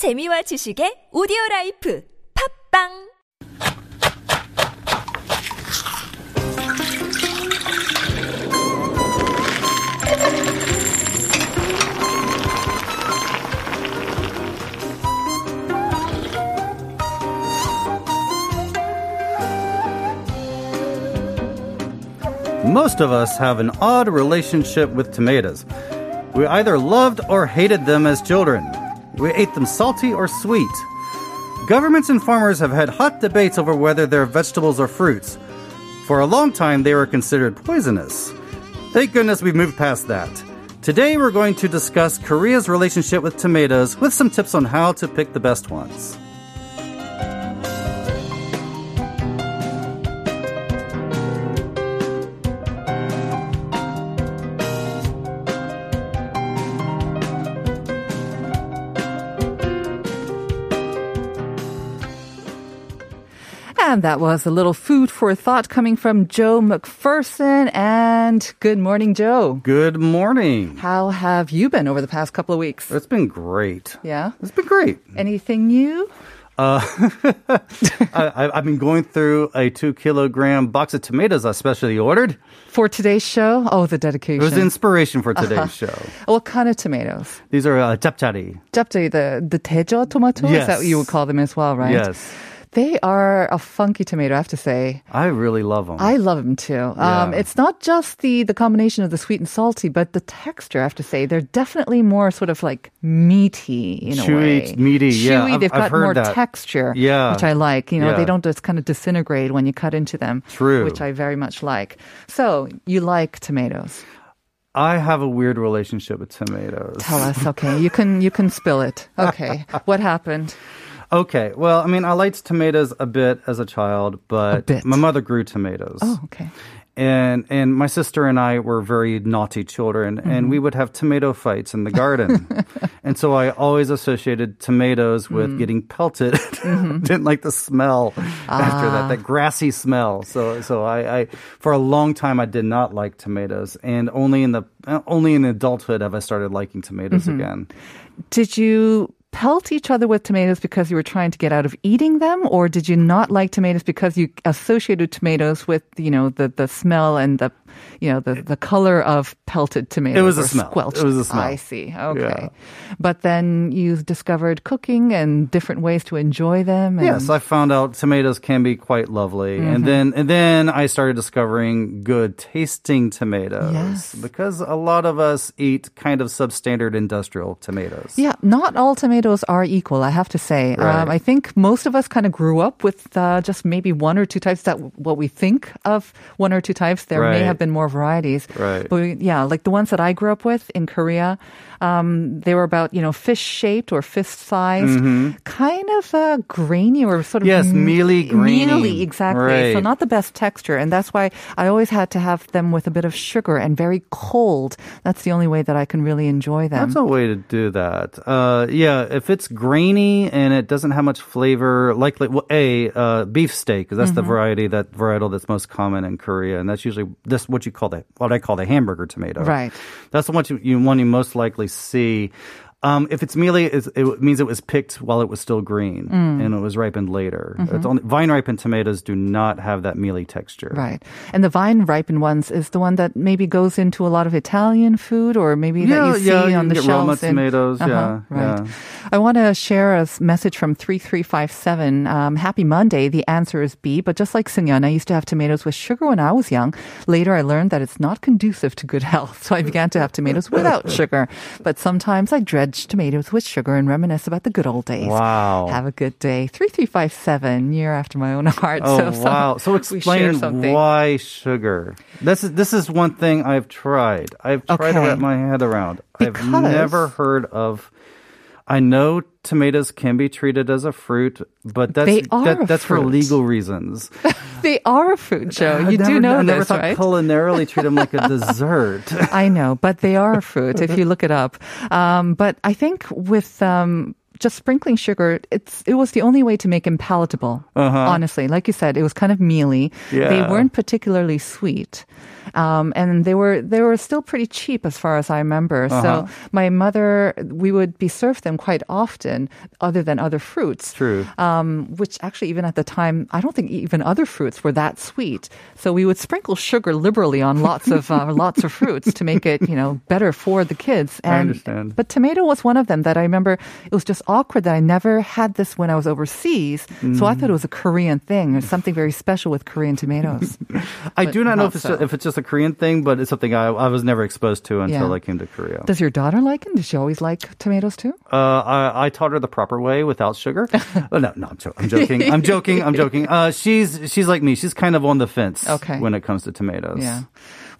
재미와 지식의 오디오 라이프 팝빵 Most of us have an odd relationship with tomatoes. We either loved or hated them as children. We ate them salty or sweet. Governments and farmers have had hot debates over whether they're vegetables or fruits. For a long time, they were considered poisonous. Thank goodness we've moved past that. Today, we're going to discuss Korea's relationship with tomatoes with some tips on how to pick the best ones. And that was a little food for thought coming from Joe McPherson. And good morning, Joe. Good morning. How have you been over the past couple of weeks? It's been great. Yeah. It's been great. Anything new? Uh, I, I've been going through a two kilogram box of tomatoes I specially ordered. For today's show? Oh, the dedication. It was inspiration for today's show. what kind of tomatoes? These are uh, japjari. The, the tejo tomato? Is that what you would call them as well, right? Yes. They are a funky tomato, I have to say. I really love them. I love them too. Um, It's not just the the combination of the sweet and salty, but the texture. I have to say they're definitely more sort of like meaty in a Chewy, way. meaty, yeah. Chewy. I've- They've I've got heard more that. texture, Yeah. which I like. You know, they don't just kind of disintegrate when you cut into them. True. which I very much like. So you like tomatoes? I have a weird relationship with tomatoes. Tell us, okay? You can you can spill it. Okay, what happened? Okay, well, I mean, I liked tomatoes a bit as a child, but bit. my mother grew tomatoes. Oh, okay. and and my sister and I were very naughty children, Mm-hmm. and we would have tomato fights in the garden, and so I always associated tomatoes Mm. with getting pelted. Mm-hmm. Didn't like the smell after Ah. that, that grassy smell. So so I, I for a long time I did not like tomatoes, and only in the uh, only in adulthood have I started liking tomatoes Mm-hmm. again. Did you pelt each other with tomatoes because you were trying to get out of eating them or did you not like tomatoes because you associated tomatoes with you know the the smell and the you know the the color of pelted tomatoes It was a smell. squelched It was a smell. i see okay Yeah. but then you discovered cooking and different ways to enjoy them and Yes, I found out tomatoes can be quite lovely, Mm-hmm. and then and then I started discovering good tasting tomatoes Yes. because a lot of us eat kind of substandard industrial tomatoes. Yeah, not all tomatoes are equal, I have to say. Right. Um, I think most of us kind of grew up with uh, just maybe one or two types that what we think of one or two types. There may have been more varieties. Right. But we- yeah, like the ones that I grew up with in Korea, um, they were about, you know, fish shaped or fist sized, kind of uh, grainy or sort of. Mm-hmm. Yes, mealy, grainy. Mealy, exactly. So not the best texture. And that's why I always had to have them with a bit of sugar and very cold. That's the only way that I can really enjoy them. That's a way to do that. Uh, yeah, if it's grainy and it doesn't have much flavor, like, like well, a uh, beef steak, 'cause that's the Mm-hmm. variety that varietal that's most common in Korea, and that's usually this what you call the what I call the hamburger tomato. Right. That's the one you, you one you most likely see. Um, if it's mealy, it means it was picked while it was still green Mm. and it was ripened later. Mm-hmm. It's only, vine ripened tomatoes do not have that mealy texture. Right. And the vine ripened ones is the one that maybe goes into a lot of Italian food or maybe that you see yeah, you on the get Roma shelves. in- tomatoes. Uh-huh, yeah, Right. yeah. I want to share a message from 3357. Um, happy Monday. The answer is B. But just like Sungyeon, I used to have tomatoes with sugar when I was young. Later, I learned that it's not conducive to good health. So I began to have tomatoes without sugar. But sometimes I dredge tomatoes with sugar and reminisce about the good old days. Wow. Have a good day. 3357, year after my own heart. Oh so some- wow! So explain why sugar. This is this is one thing I've tried. I've tried to Okay. wrap my head around. I've never heard of. I know tomatoes can be treated as a fruit, but that's They that, that's for legal reasons. They are a food show. I You do know I never this, thought right? culinarily treat them like a dessert. I know, but they are a fruit if you look it up. Um, but I think with um, just sprinkling sugar, it's it was the only way to make them palatable. Honestly, like you said, it was kind of mealy. They Uh-huh. Weren't particularly sweet. Um, and they were they were still pretty cheap as far as I remember. Uh-huh. So my mother, we would be served them quite often, other than other fruits. True. Um, which actually, even at the time, I don't think even other fruits were that sweet. So we would sprinkle sugar liberally on lots of uh, lots of fruits to make it, you know, better for the kids. I understand. But tomato was one of them that I remember. It was just awkward that I never had this when I was overseas. So I thought it was a Korean thing. There's something very special with Korean tomatoes. I But do not know if it's, so. just, if it's just a Korean thing, but it's something I, I was never exposed to until Yeah. I came to Korea. Does your daughter like it? Does she always like tomatoes too? Uh, I, I taught her the proper way without sugar. oh, no, no, I'm, jo- I'm joking. I'm joking. I'm joking. Uh, she's she's like me. She's kind of on the fence Okay. when it comes to tomatoes. Yeah.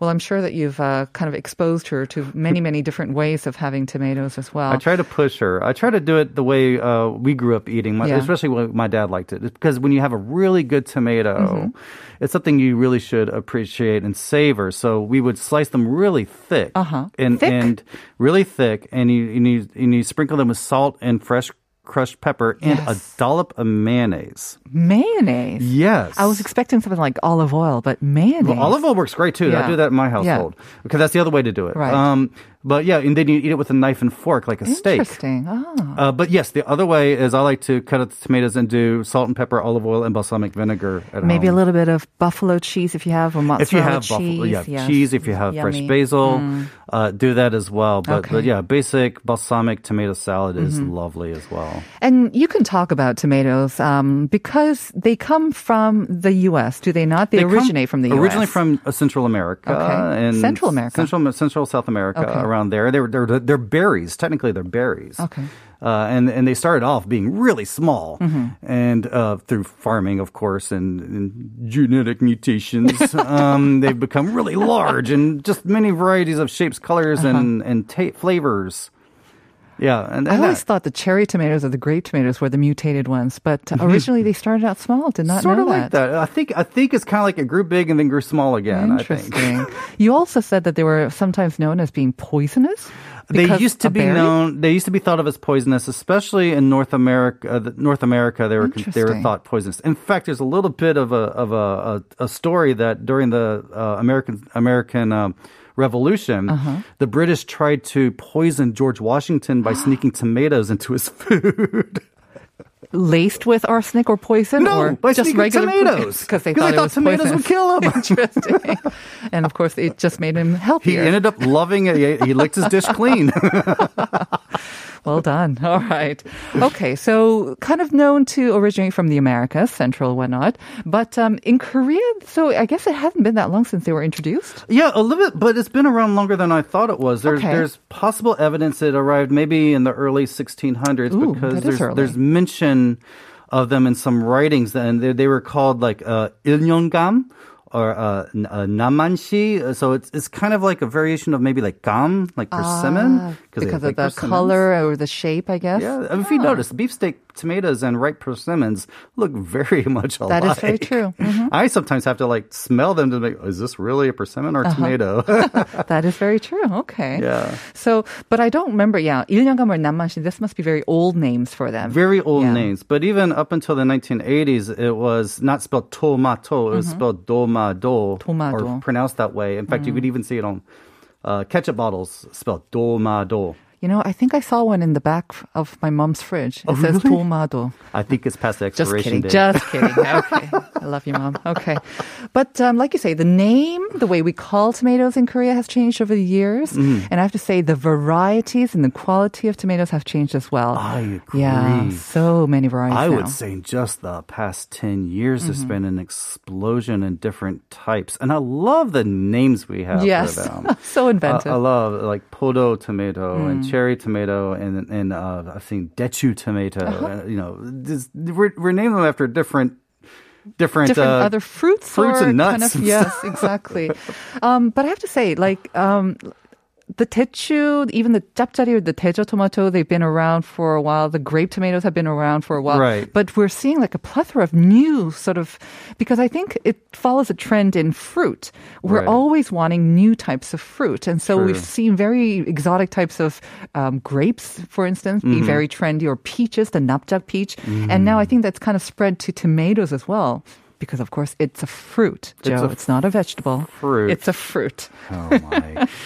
Well, I'm sure that you've uh, kind of exposed her to many, many different ways of having tomatoes as well. I try to push her. I try to do it the way uh, we grew up eating, my, Yeah. especially when my dad liked it. It's because when you have a really good tomato, Mm-hmm. it's something you really should appreciate and savor. So we would slice them really thick, Uh-huh. and Thick? and really thick, and you and you, and you sprinkle them with salt and fresh crushed pepper and a dollop of mayonnaise. mayonnaise. Yes, I was expecting something like olive oil, but mayonnaise. Well, olive oil works great too. I do that in my household because that's the other way to do it. Right. Um, but yeah, and then you eat it with a knife and fork like a steak. Interesting. Oh. Uh, but yes, the other way is I like to cut up the tomatoes and do salt and pepper, olive oil, and balsamic vinegar at Maybe a little bit of buffalo cheese if you have, or mozzarella If you have cheese. buffalo, yeah, yes. cheese. If you have fresh Yummy. Mm. basil, uh, do that as well. But, but yeah, basic balsamic tomato salad is Mm-hmm. lovely as well. And you can talk about tomatoes um, because they come from the U.S., do they not? They, come originate from the U.S. Originally from uh, Central America Okay. and Central America. Central Central South America, Okay. Around there. They're they're they're berries. Technically, they're berries. Okay. Uh, and and they started off being really small, Mm-hmm. and uh, through farming, of course, and, and genetic mutations, um, they've become really large and just many varieties of shapes, colors, and and ta- flavors. Yeah, and, Uh-huh. I always that- thought the cherry tomatoes or the grape tomatoes were the mutated ones, but originally they started out small. Did not sort know of like that. I think I think it's kind of like it grew big and then grew small again. I think. Interesting. you also said that they were sometimes known as being poisonous. They used to be berry? known. They used to be thought of as poisonous, especially in North America. Uh, North America, they were they were thought poisonous. In fact, there's a little bit of a of a a, a story that during the uh, American American. Um, Revolution, Uh-huh. the British tried to poison George Washington by sneaking tomatoes into his food. laced with arsenic or poison, or by just regular tomatoes because they thought, it was tomatoes poisonous. would kill him. Interesting. and of course, it just made him healthier. he ended up loving it. He licked his dish clean. Well done. All right. Okay. So kind of known to originate from the Americas, Central, whatnot. But um, in Korea, so I guess it hasn't been that long since they were introduced. Yeah, a little bit, but it's been around longer than I thought it was. There's Okay. there's possible evidence it arrived maybe in the early 1600s Ooh, because there's early. there's mention of them in some writings, and they, they were called like uh, ilnyongam or uh, uh, namanshi. So it's it's kind of like a variation of maybe like gum, like persimmon, ah, because of the color or the shape, I guess. Yeah, yeah. if you ah. notice, beefsteak tomatoes and ripe persimmons look very much alike. That is very true. Mm-hmm. I sometimes have to like smell them to make is this really a persimmon or uh-huh. tomato? that is very true. Okay. Yeah. So, but I don't remember. Yeah, ilnyangam or namanshi. This must be very old names for them. Very old yeah. names, but even up until the 1980s, it was not spelled tomato. It was mm-hmm. spelled doma Mm-hmm. Mm. Or pronounced that way. In fact, you could even see it on uh, ketchup bottles spelled domado. You know, I think I saw one in the back of my mom's fridge. It Oh, says really? Tomado. I think it's past the Just expiration kidding. date. Just kidding. Okay. I love you, mom. Okay. But um, like you say, the name, the way we call tomatoes in Korea has changed over the years. Mm-hmm. And I have to say, the varieties and the quality of tomatoes have changed as well. I agree. Yeah. So many varieties. I now. would say in just the past 10 years, there's Mm-hmm. been an explosion in different types. And I love the names we have Yes. for them. so Uh, inventive. I love like podo tomato Mm. and cherry tomato and and uh, I've seen dechu tomato. Uh-huh. Uh, you know, this, we're we're naming them after different different, different uh, other fruits, fruits or and Kind of, yes, exactly. Um, but I have to say, like um, the techu, even the japjari or the tejo tomato, they've been around for a while. The grape tomatoes have been around for a while. Right. But we're seeing like a plethora of new sort of because I think it follows a trend in fruit. We're Right. always wanting new types of fruit, and so True. we've seen very exotic types of um, grapes, for instance, Mm-hmm. be very trendy, or peaches, the napjak peach, and now I think that's kind of spread to tomatoes as well. Because of course it's a fruit, It's Joe. a It's, not a vegetable. fruit. It's a fruit. Oh my!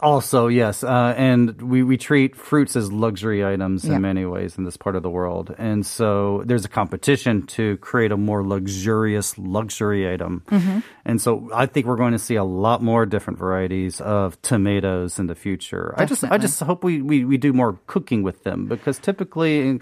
Also, yes, uh, and we we treat fruits as luxury items Yeah. in many ways in this part of the world, and so there's a competition to create a more luxurious luxury item, Mm-hmm. and so I think we're going to see a lot more different varieties of tomatoes in the future. I just I just hope we, we we do more cooking with them because typically.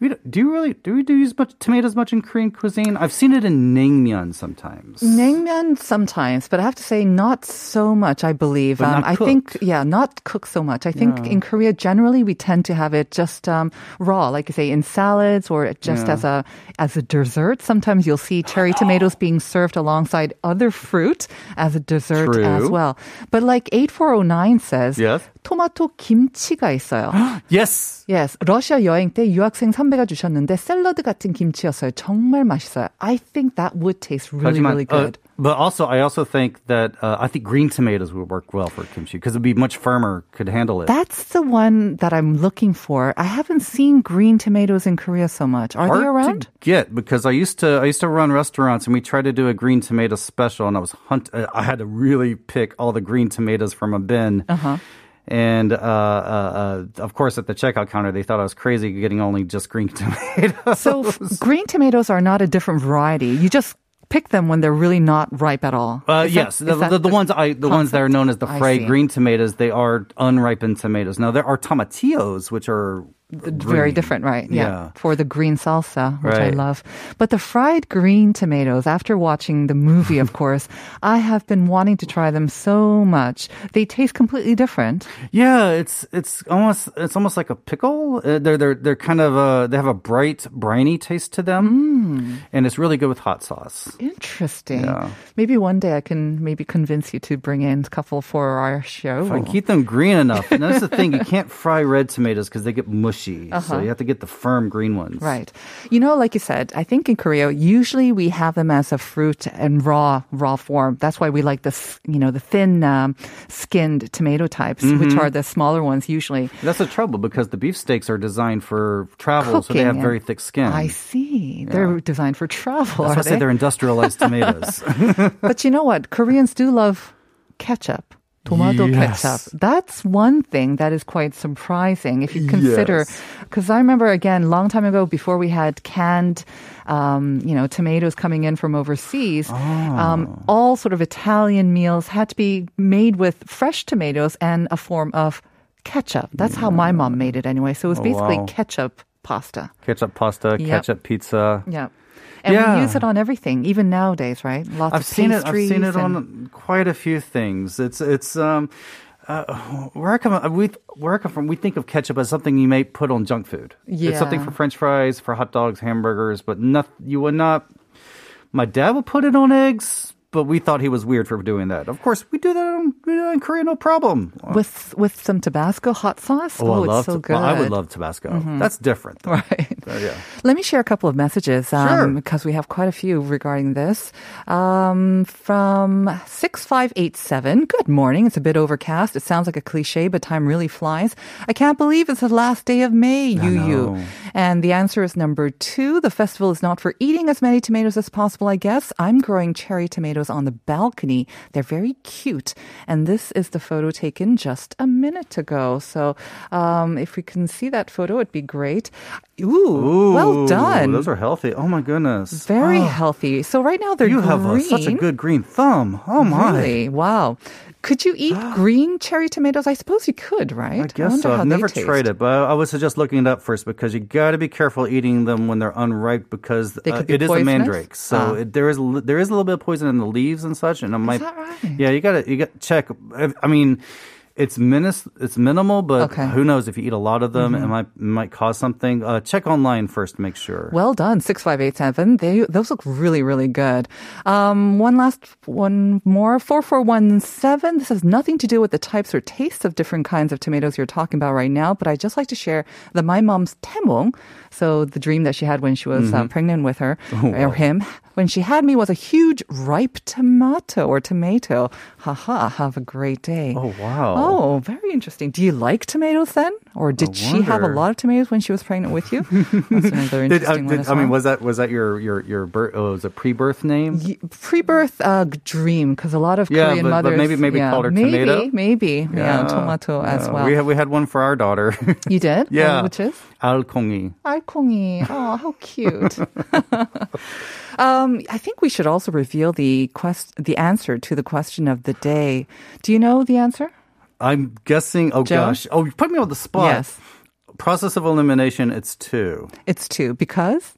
Do you really do we do use much tomatoes much in Korean cuisine? I've seen it naengmyeon sometimes. Naengmyeon sometimes, but I have to say not so much. I believe. Um, I think yeah, not cooked so much. I think in Korea generally we tend to have it just um, raw, like you say, in salads or just Yeah. as a as a dessert. Sometimes you'll see cherry tomatoes being served alongside other fruit as a dessert as well. But like eight four zero nine says, Yes. 토마토 김치가 있어요. Yes. Yes, 러시아 여행 때 유학생 선배가 주셨는데 샐러드 같은 김치였어요. 정말 맛있어요. I think that would taste really, 하지만, really uh, good. but also, I also think that uh, I think green tomatoes would work well for kimchi because it'd be much firmer, could handle it. That's the one that I'm looking for. I haven't seen green tomatoes in Korea so much. Are Hard they around? to get because I used to I used to run restaurants and we tried to do a green tomato special and I was hunt uh, I had to really pick all the green tomatoes from a bin. Uh-huh. And uh, uh, uh, of course, at the checkout counter, they thought I was crazy getting only just green tomatoes. So green tomatoes are not a different variety. You just pick them when they're really not ripe at all. Uh, that- yes, the, the, the ones I the ones that are known as the see. green tomatoes, they are unripened tomatoes. Now there are tomatillos, which are very different, right? Yeah. Yeah. For the green salsa, which I love. But the fried green tomatoes, after watching the movie, of course, I have been wanting to try them so much. They taste completely different. Yeah, it's it's almost it's almost like a pickle. Uh, they're they're they're kind of uh they have a bright briny taste to them, Mm. and it's really good with hot sauce. Interesting. Yeah. Maybe one day I can maybe convince you to bring in a couple for our show. If I keep them green enough, and that's the thing, you can't fry red tomatoes because they get mushy. So you have to get the firm green ones. Uh-huh. Right. You know, like you said, I think in Korea, usually we have them as a fruit and raw, raw form. That's why we like this, you know, the thin um, skinned tomato types, which Mm-hmm. are the smaller ones usually. That's the trouble because the beefsteaks are designed for travel, so they have very thick skin. I see. They're designed for travel. That's why I say they? they're industrialized tomatoes. But you know what? Koreans do love ketchup. Tomato Yes. ketchup. That's one thing that is quite surprising if you consider, Yes. because I remember again, a long time ago, before we had canned, um, you know, tomatoes coming in from overseas, um, Oh. all sort of Italian meals had to be made with fresh tomatoes and a form of ketchup. That's how my mom made it anyway. So it was Oh, basically wow. ketchup pasta. ketchup pasta, Yep. ketchup pizza. Yeah. And Yeah. we use it on everything, even nowadays, right? Lots I've of seen it. I've seen it on quite a few things. It's it's um. Uh, where I come, we where I come from, we think of ketchup as something you may put on junk food. Yeah. It's something for French fries, for hot dogs, hamburgers, but not. You would not. My dad would put it on eggs, but we thought he was weird for doing that. Of course, we do that in, we do that in Korea, no problem. with with some Tabasco hot sauce. Oh, I it's love. so good. well, I would love Tabasco. That's different. though. Right. Yeah. Let me share a couple of messages Sure. because we have quite a few regarding this. Um, from 6587, good morning. It's a bit overcast. It sounds like a cliche, but time really flies. I can't believe it's the last day of May, you, you. And the answer is number two. The festival is not for eating as many tomatoes as possible, I guess. I'm growing cherry tomatoes on the balcony. They're very cute. And this is the photo taken just a minute ago. So um, if we can see that photo, it'd be great. Ooh, well done. Those are healthy. Oh my goodness. very Oh, healthy. So right now they're You green. have a, such a good green thumb. Oh my. Really? Wow. Could you eat green cherry tomatoes? I suppose you could, right? I guess wonder so. I've never taste. tried it, but I would suggest looking it up first because you got to be careful eating them when they're unripe because They uh, be it is a mandrake. So Ah. it, there is there is a little bit of poison in the leaves and such, and it might. that right? Yeah, you got to you got check. I I mean. It's minis- it's minimal, but Okay. Mm-hmm. who knows if you eat a lot of them, it might it might cause something. Uh, check online first to make sure. Well done, six five eight seven. They those look really really good. Um, one last one more four four one seven. This has nothing to do with the types or tastes of different kinds of tomatoes you're talking about right now, but I just like to share that my mom's temong. So the dream that she had when she was uh, pregnant with her or him when she had me was a huge ripe tomato or tomato. Haha! Have a great day. Oh, wow. Oh, Oh, very interesting. Do you like tomatoes then, or did she have a lot of tomatoes when she was pregnant with you? That's another interesting did, uh, did, one. I mean, was that was that your your your birth? Oh, was a pre-birth name? Pre-birth uh, dream, because a lot of yeah, Korean but, mothers but maybe maybe yeah, called her maybe, tomato. Maybe yeah, yeah tomato yeah. as well. We had we had one for our daughter. you did, yeah, uh, which is alkongi. Alkongi. Oh, how cute. um, I think we should also reveal the quest the answer to the question of the day. Do you know the answer? I'm guessing. Oh Joe? gosh. Oh, you put me on the spot. Yes. Process of elimination. It's two. It's two because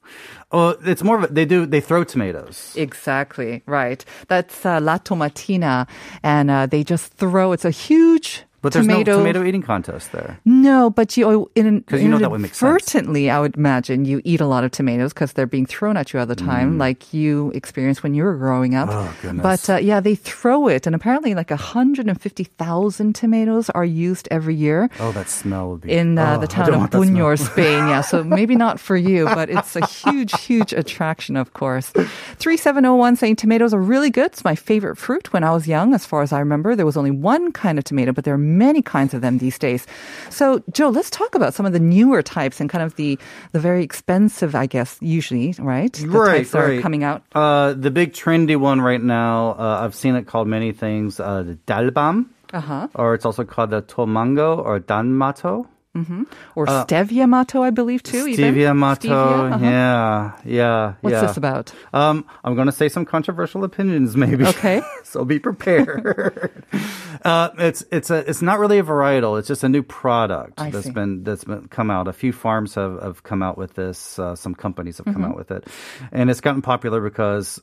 Oh, it's more of a, they do they throw tomatoes. exactly right. That's uh, La Tomatina, and uh, they just throw. It's a huge But there's tomato. no tomato eating contest there. No, but you in 'Cause you know that would make inadvertently, I would imagine you eat a lot of tomatoes because they're being thrown at you all the time, like you experienced when you were growing up. Mm. Oh, goodness. But uh, yeah, they throw it, and apparently, like 150,000 tomatoes are used every year. Oh, that smell would be In uh, oh, the town of want that smell. Buñol, Spain, yeah. So maybe not for you, but it's a huge, huge attraction, of course. Three seven zero one saying tomatoes are really good. It's my favorite fruit. When I was young, as far as I remember, there was only one kind of tomato, but there are many kinds of them these days. So, Joe, let's talk about some of the newer types and kind of the the very expensive, I guess, usually, right? The Right, types that are coming out. Uh, the big trendy one right now, uh, I've seen it called many things, uh, the dalbam, Uh huh. or it's also called the tomango or danmato. Or stevia mato, I believe too. even. Uh, Stevia mato, uh-huh. yeah, yeah, What's yeah. this about? Um, I'm going to say some controversial opinions, maybe. Okay. so be prepared. uh, it's it's a it's not really a varietal. It's just a new product I that's see. been that's been come out. A few farms have, have come out with this. Uh, some companies have Mm-hmm. come out with it, and it's gotten popular because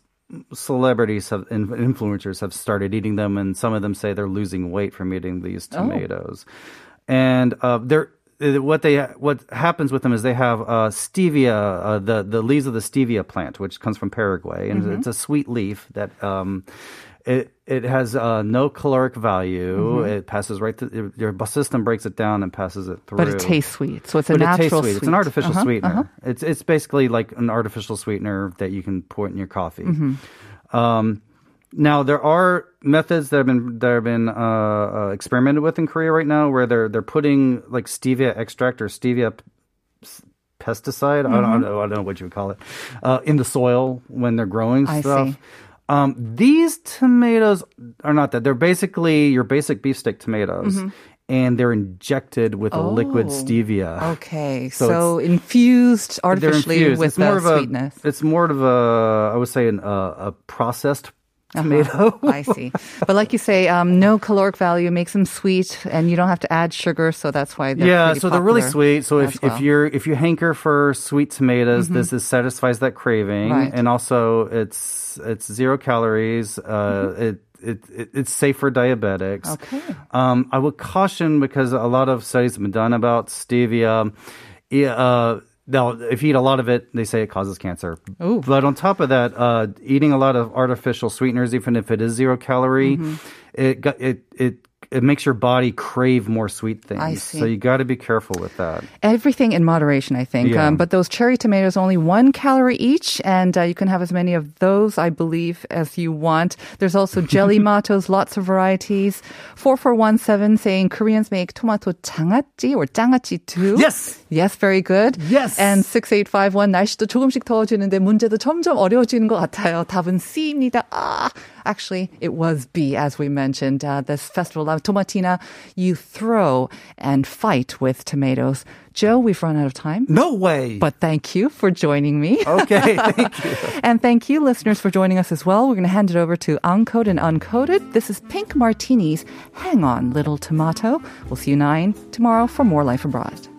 celebrities have influencers have started eating them, and some of them say they're losing weight from eating these Oh. tomatoes. And uh, they're uh, what they what happens with them is they have uh, stevia, uh, the the leaves of the stevia plant, which comes from Paraguay, and Mm-hmm. it's a sweet leaf that. Um, it it has uh, no caloric value. Mm-hmm. It passes right through your system breaks it down and passes it through. But it tastes sweet, so it's a But it natural tastes sweet. It's an artificial Uh-huh, sweetener. uh-huh. It's it's basically like an artificial sweetener that you can pour in your coffee. Mm-hmm. Um, now there are methods that have been that have been uh, uh, experimented with in Korea right now, where they're they're putting like stevia extract or stevia p- pesticide. I, don't, I, don't know, I don't know what you would call it uh, in the soil when they're growing I stuff. see. Um, these tomatoes are not that. They're basically your basic beefsteak tomatoes, and they're injected with a liquid Mm-hmm. Oh. stevia. Okay, So so, infused artificially infused. with it's more of a, sweetness. It's more of a, I would say, an, uh, a processed tomato. I see. But like you say, um, no caloric value makes them sweet, and you don't have to add sugar, so that's why they're yeah, so they're really sweet. So if, well. Mm-hmm. if you're if you hanker for sweet tomatoes, this is satisfies that craving, Right. and also it's it's zero calories. Uh, it, it, it it's safe for diabetics. Mm-hmm. Okay. Um, I would caution because a lot of studies have been done about stevia. Yeah, Uh, now, if you eat a lot of it, they say it causes cancer. Ooh. But on top of that, uh, eating a lot of artificial sweeteners, even if it is zero calorie, Mm-hmm it got, it it it makes your body crave more sweet things. I So see. you got to be careful with that. Everything in moderation, I think. Yeah. Um, but those cherry tomatoes only one calorie each, and uh, you can have as many of those, I believe, as you want. There's also jelly matos, lots of varieties. Four four one seven saying Koreans make tomato 장아찌 or 장아찌 too. Yes. Yes, very good. Yes. And 6851 날씨도 조금씩 더워지는데 문제도 점점 어려워지는 것 같아요. 답은 C입니다. Ah, Actually, it was B, as we mentioned. Uh, this festival of Tomatina, you throw and fight with tomatoes. Joe, we've run out of time. No way. But thank you for joining me. okay, thank you. And thank you, listeners, for joining us as well. We're going to hand it over to Uncode and Uncoded. This is Pink Martini's Hang On Little Tomato. We'll see you nine tomorrow for more Life Abroad.